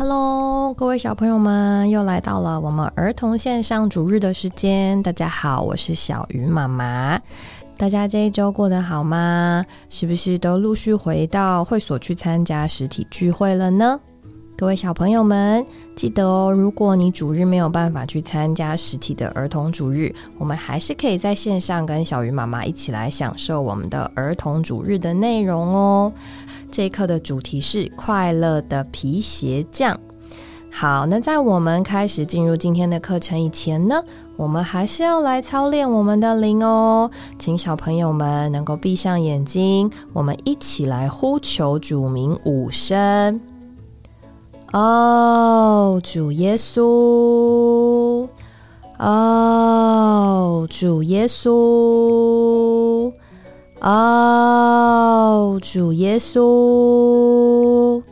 Hello，各位小朋友们，又来到了我们儿童线上主日的时间。大家好，我是小鱼妈妈。大家这一周过得好吗？是不是都陆续回到会所去参加实体聚会了呢？各位小朋友们，记得哦，如果你主日没有办法去参加实体的儿童主日，我们还是可以在线上跟小鱼妈妈一起来享受我们的儿童主日的内容哦。这一课的主题是快乐的皮鞋匠。好，那在我们开始进入今天的课程以前呢，我们还是要来操练我们的灵哦。请小朋友们能够闭上眼睛，我们一起来呼求主名五声。哦，主耶稣！哦，主耶稣！哦，主耶稣！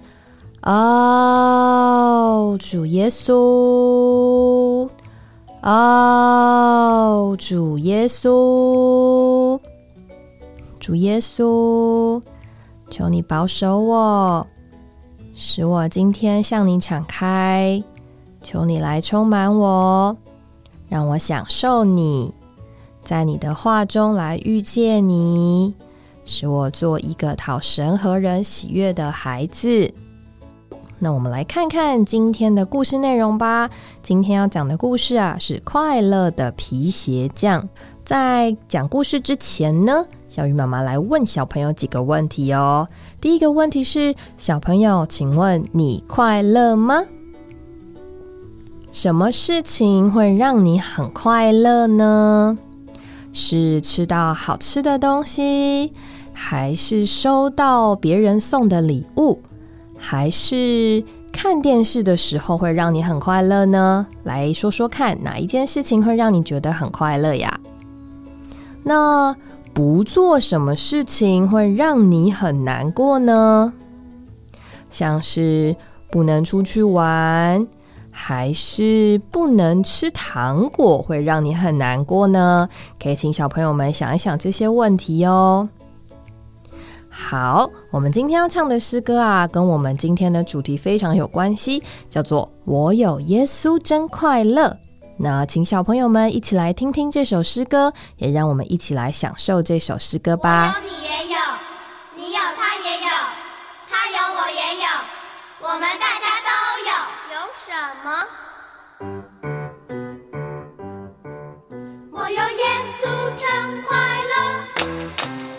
哦，主耶稣！哦，主耶稣！主耶稣，求你保守我，使我今天向你敞开。求你来充满我，让我享受你。在你的话中来遇见你，使我做一个讨神和人喜悦的孩子。那我们来看看今天的故事内容吧。今天要讲的故事啊，是快乐的皮鞋匠。在讲故事之前呢，小鱼妈妈来问小朋友几个问题哦。第一个问题是：小朋友，请问你快乐吗？什么事情会让你很快乐呢？是吃到好吃的东西，还是收到别人送的礼物，还是看电视的时候会让你很快乐呢？来说说看，哪一件事情会让你觉得很快乐呀？那不做什么事情会让你很难过呢？像是不能出去玩。还是不能吃糖果会让你很难过呢？可以请小朋友们想一想这些问题哦。好，我们今天要唱的诗歌啊，跟我们今天的主题非常有关系，叫做《我有耶稣真快乐》。那请小朋友们一起来听听这首诗歌，也让我们一起来享受这首诗歌吧。有你也有，你有他也有，他有我也有，我们大家都有。有。什么？我有耶稣真快乐，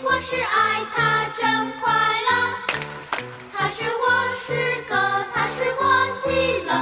我是爱他真快乐，他是我诗歌，他是我喜乐。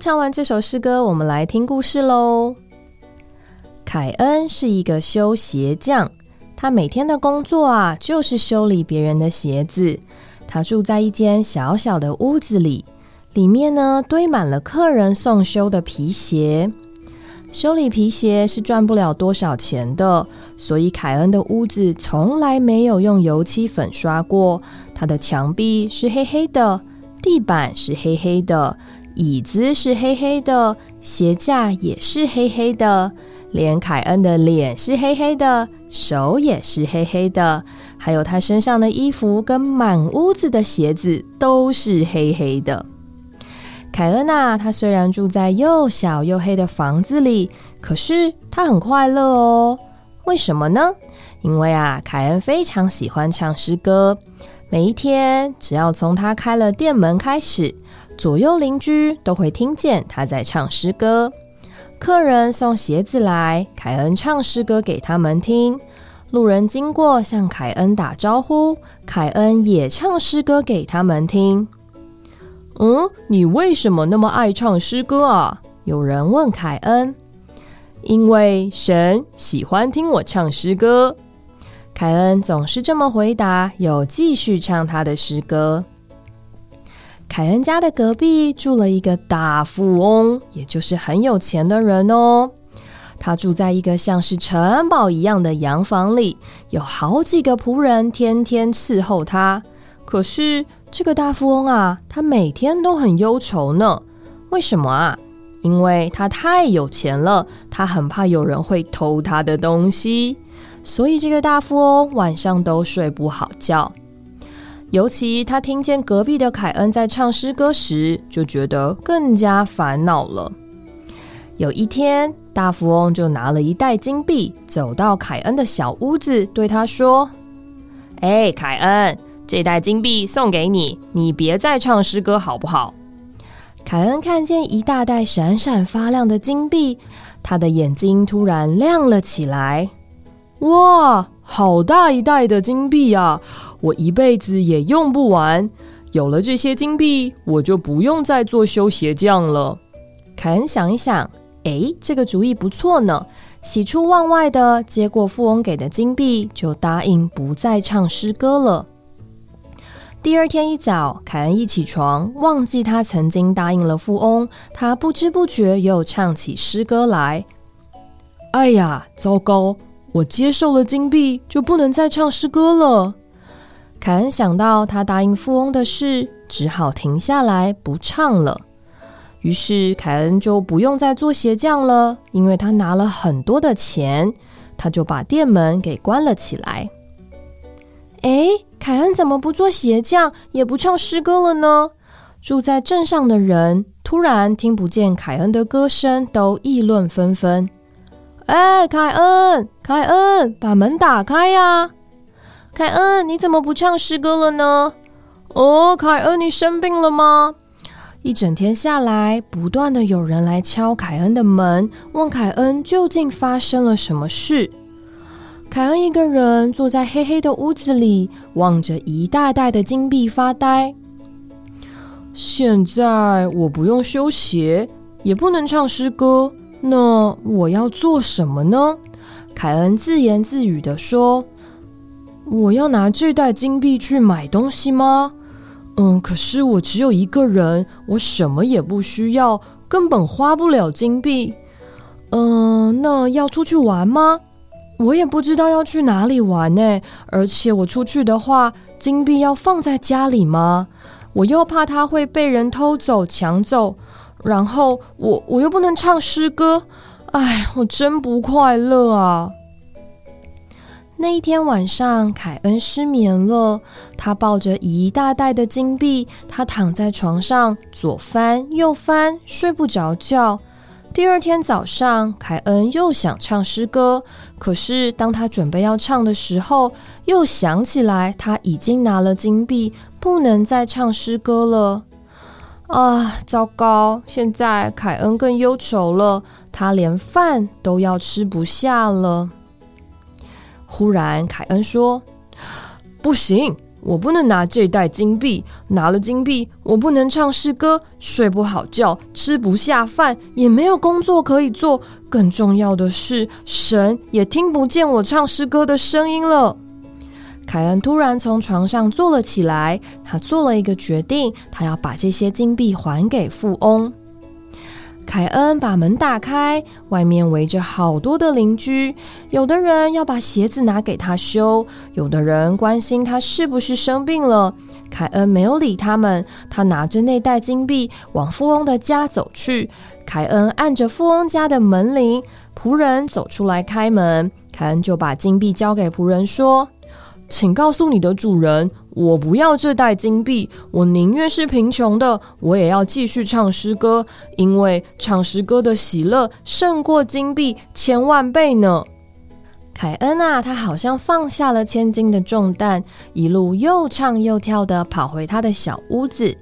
唱完这首诗歌，我们来听故事喽。凯恩是一个修鞋匠，他每天的工作啊，就是修理别人的鞋子。他住在一间小小的屋子里，里面呢堆满了客人送修的皮鞋。修理皮鞋是赚不了多少钱的，所以凯恩的屋子从来没有用油漆粉刷过。他的墙壁是黑黑的，地板是黑黑的。椅子是黑黑的，鞋架也是黑黑的，连凯恩的脸是黑黑的，手也是黑黑的，还有他身上的衣服跟满屋子的鞋子都是黑黑的。凯恩啊，他虽然住在又小又黑的房子里，可是他很快乐哦。为什么呢？因为啊，凯恩非常喜欢唱诗歌。每一天，只要从他开了店门开始，左右邻居都会听见他在唱诗歌。客人送鞋子来，凯恩唱诗歌给他们听；路人经过向凯恩打招呼，凯恩也唱诗歌给他们听。嗯，你为什么那么爱唱诗歌啊？有人问凯恩。因为神喜欢听我唱诗歌。凯恩总是这么回答，又继续唱他的诗歌。凯恩家的隔壁住了一个大富翁，也就是很有钱的人哦。他住在一个像是城堡一样的洋房里，有好几个仆人天天伺候他。可是这个大富翁啊，他每天都很忧愁呢。为什么啊？因为他太有钱了，他很怕有人会偷他的东西。所以，这个大富翁晚上都睡不好觉。尤其他听见隔壁的凯恩在唱诗歌时，就觉得更加烦恼了。有一天，大富翁就拿了一袋金币，走到凯恩的小屋子，对他说：“哎，凯恩，这袋金币送给你，你别再唱诗歌好不好？”凯恩看见一大袋闪闪发亮的金币，他的眼睛突然亮了起来。哇，好大一袋的金币啊！我一辈子也用不完。有了这些金币，我就不用再做修鞋匠了。凯恩想一想，哎，这个主意不错呢。喜出望外的接过富翁给的金币，就答应不再唱诗歌了。第二天一早，凯恩一起床，忘记他曾经答应了富翁，他不知不觉又唱起诗歌来。哎呀，糟糕！我接受了金币，就不能再唱诗歌了。凯恩想到他答应富翁的事，只好停下来不唱了。于是凯恩就不用再做鞋匠了，因为他拿了很多的钱。他就把店门给关了起来。哎，凯恩怎么不做鞋匠，也不唱诗歌了呢？住在镇上的人突然听不见凯恩的歌声，都议论纷纷。哎，凯恩，凯恩，把门打开呀！凯恩，你怎么不唱诗歌了呢？哦，凯恩，你生病了吗？一整天下来，不断的有人来敲凯恩的门，问凯恩究竟发生了什么事。凯恩一个人坐在黑黑的屋子里，望着一大袋的金币发呆。现在我不用修鞋，也不能唱诗歌。那我要做什么呢？凯恩自言自语的说：“我要拿这袋金币去买东西吗？嗯，可是我只有一个人，我什么也不需要，根本花不了金币。嗯，那要出去玩吗？我也不知道要去哪里玩呢。而且我出去的话，金币要放在家里吗？我又怕它会被人偷走、抢走。”然后我我又不能唱诗歌，哎，我真不快乐啊！那一天晚上，凯恩失眠了。他抱着一大袋的金币，他躺在床上左翻右翻，睡不着觉。第二天早上，凯恩又想唱诗歌，可是当他准备要唱的时候，又想起来他已经拿了金币，不能再唱诗歌了。啊，糟糕！现在凯恩更忧愁了，他连饭都要吃不下了。忽然，凯恩说：“不行，我不能拿这袋金币。拿了金币，我不能唱诗歌，睡不好觉，吃不下饭，也没有工作可以做。更重要的是，神也听不见我唱诗歌的声音了。”凯恩突然从床上坐了起来，他做了一个决定，他要把这些金币还给富翁。凯恩把门打开，外面围着好多的邻居，有的人要把鞋子拿给他修，有的人关心他是不是生病了。凯恩没有理他们，他拿着那袋金币往富翁的家走去。凯恩按着富翁家的门铃，仆人走出来开门，凯恩就把金币交给仆人说。请告诉你的主人，我不要这袋金币，我宁愿是贫穷的，我也要继续唱诗歌，因为唱诗歌的喜乐胜过金币千万倍呢。凯恩啊，他好像放下了千斤的重担，一路又唱又跳的跑回他的小屋子。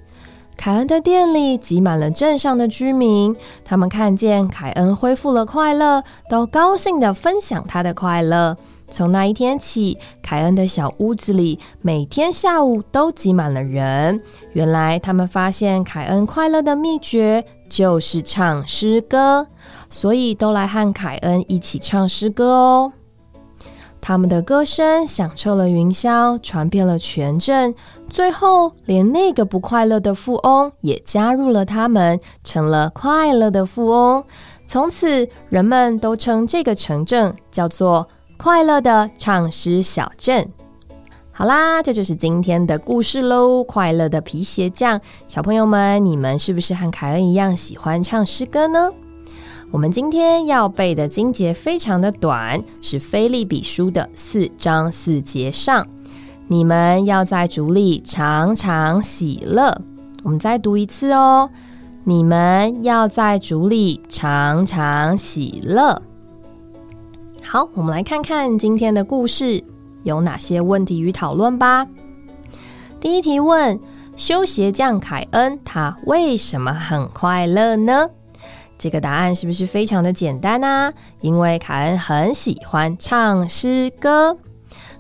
凯恩的店里挤满了镇上的居民，他们看见凯恩恢复了快乐，都高兴的分享他的快乐。从那一天起，凯恩的小屋子里每天下午都挤满了人。原来他们发现凯恩快乐的秘诀就是唱诗歌，所以都来和凯恩一起唱诗歌哦。他们的歌声响彻了云霄，传遍了全镇。最后，连那个不快乐的富翁也加入了他们，成了快乐的富翁。从此，人们都称这个城镇叫做“快乐的唱诗小镇”。好啦，这就是今天的故事喽。快乐的皮鞋匠，小朋友们，你们是不是和凯恩一样喜欢唱诗歌呢？我们今天要背的经节非常的短，是《菲利比书》的四章四节上。你们要在主里常常喜乐。我们再读一次哦。你们要在主里常常喜乐。好，我们来看看今天的故事有哪些问题与讨论吧。第一题问：修鞋匠凯恩他为什么很快乐呢？这个答案是不是非常的简单呢？因为凯恩很喜欢唱诗歌。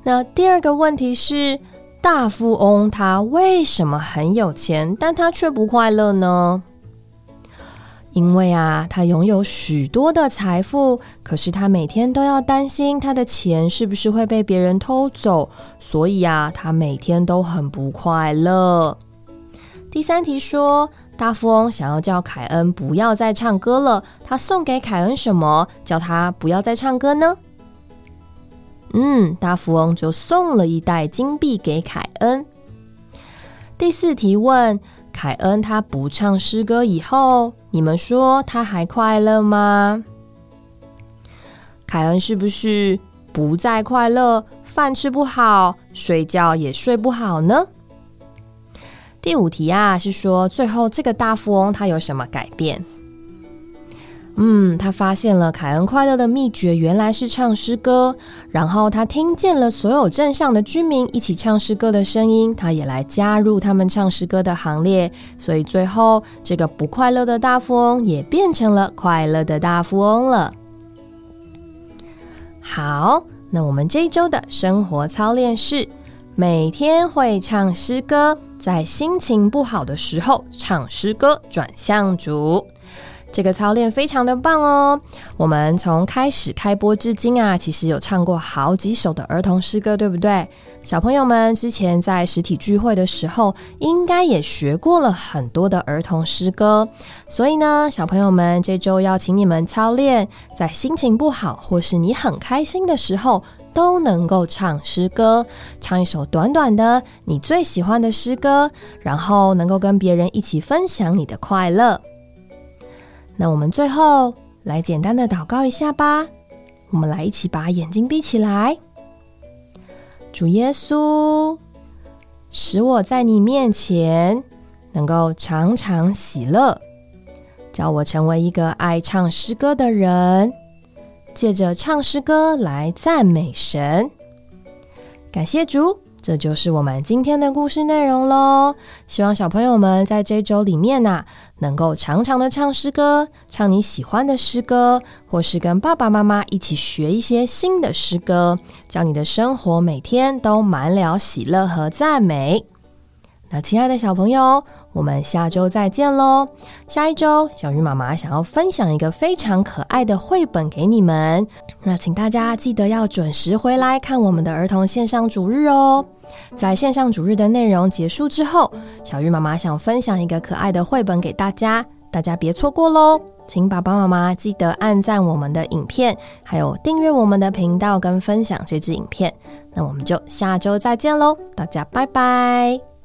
那第二个问题是，大富翁他为什么很有钱，但他却不快乐呢？因为啊，他拥有许多的财富，可是他每天都要担心他的钱是不是会被别人偷走，所以啊，他每天都很不快乐。第三题说。大富翁想要叫凯恩不要再唱歌了，他送给凯恩什么，叫他不要再唱歌呢？嗯，大富翁就送了一袋金币给凯恩。第四题问凯恩，他不唱诗歌以后，你们说他还快乐吗？凯恩是不是不再快乐，饭吃不好，睡觉也睡不好呢？第五题啊，是说最后这个大富翁他有什么改变？嗯，他发现了凯恩快乐的秘诀原来是唱诗歌，然后他听见了所有镇上的居民一起唱诗歌的声音，他也来加入他们唱诗歌的行列，所以最后这个不快乐的大富翁也变成了快乐的大富翁了。好，那我们这一周的生活操练是每天会唱诗歌。在心情不好的时候唱诗歌，转向主。这个操练非常的棒哦。我们从开始开播至今啊，其实有唱过好几首的儿童诗歌，对不对？小朋友们之前在实体聚会的时候，应该也学过了很多的儿童诗歌。所以呢，小朋友们这周要请你们操练，在心情不好或是你很开心的时候。都能够唱诗歌，唱一首短短的你最喜欢的诗歌，然后能够跟别人一起分享你的快乐。那我们最后来简单的祷告一下吧。我们来一起把眼睛闭起来。主耶稣，使我在你面前能够常常喜乐，叫我成为一个爱唱诗歌的人。借着唱诗歌来赞美神，感谢主，这就是我们今天的故事内容喽。希望小朋友们在这周里面呐，能够常常的唱诗歌，唱你喜欢的诗歌，或是跟爸爸妈妈一起学一些新的诗歌，将你的生活每天都满了喜乐和赞美。那亲爱的小朋友，我们下周再见喽！下一周，小鱼妈妈想要分享一个非常可爱的绘本给你们，那请大家记得要准时回来看我们的儿童线上主日哦。在线上主日的内容结束之后，小鱼妈妈想分享一个可爱的绘本给大家，大家别错过喽！请爸爸妈妈记得按赞我们的影片，还有订阅我们的频道跟分享这支影片。那我们就下周再见喽，大家拜拜！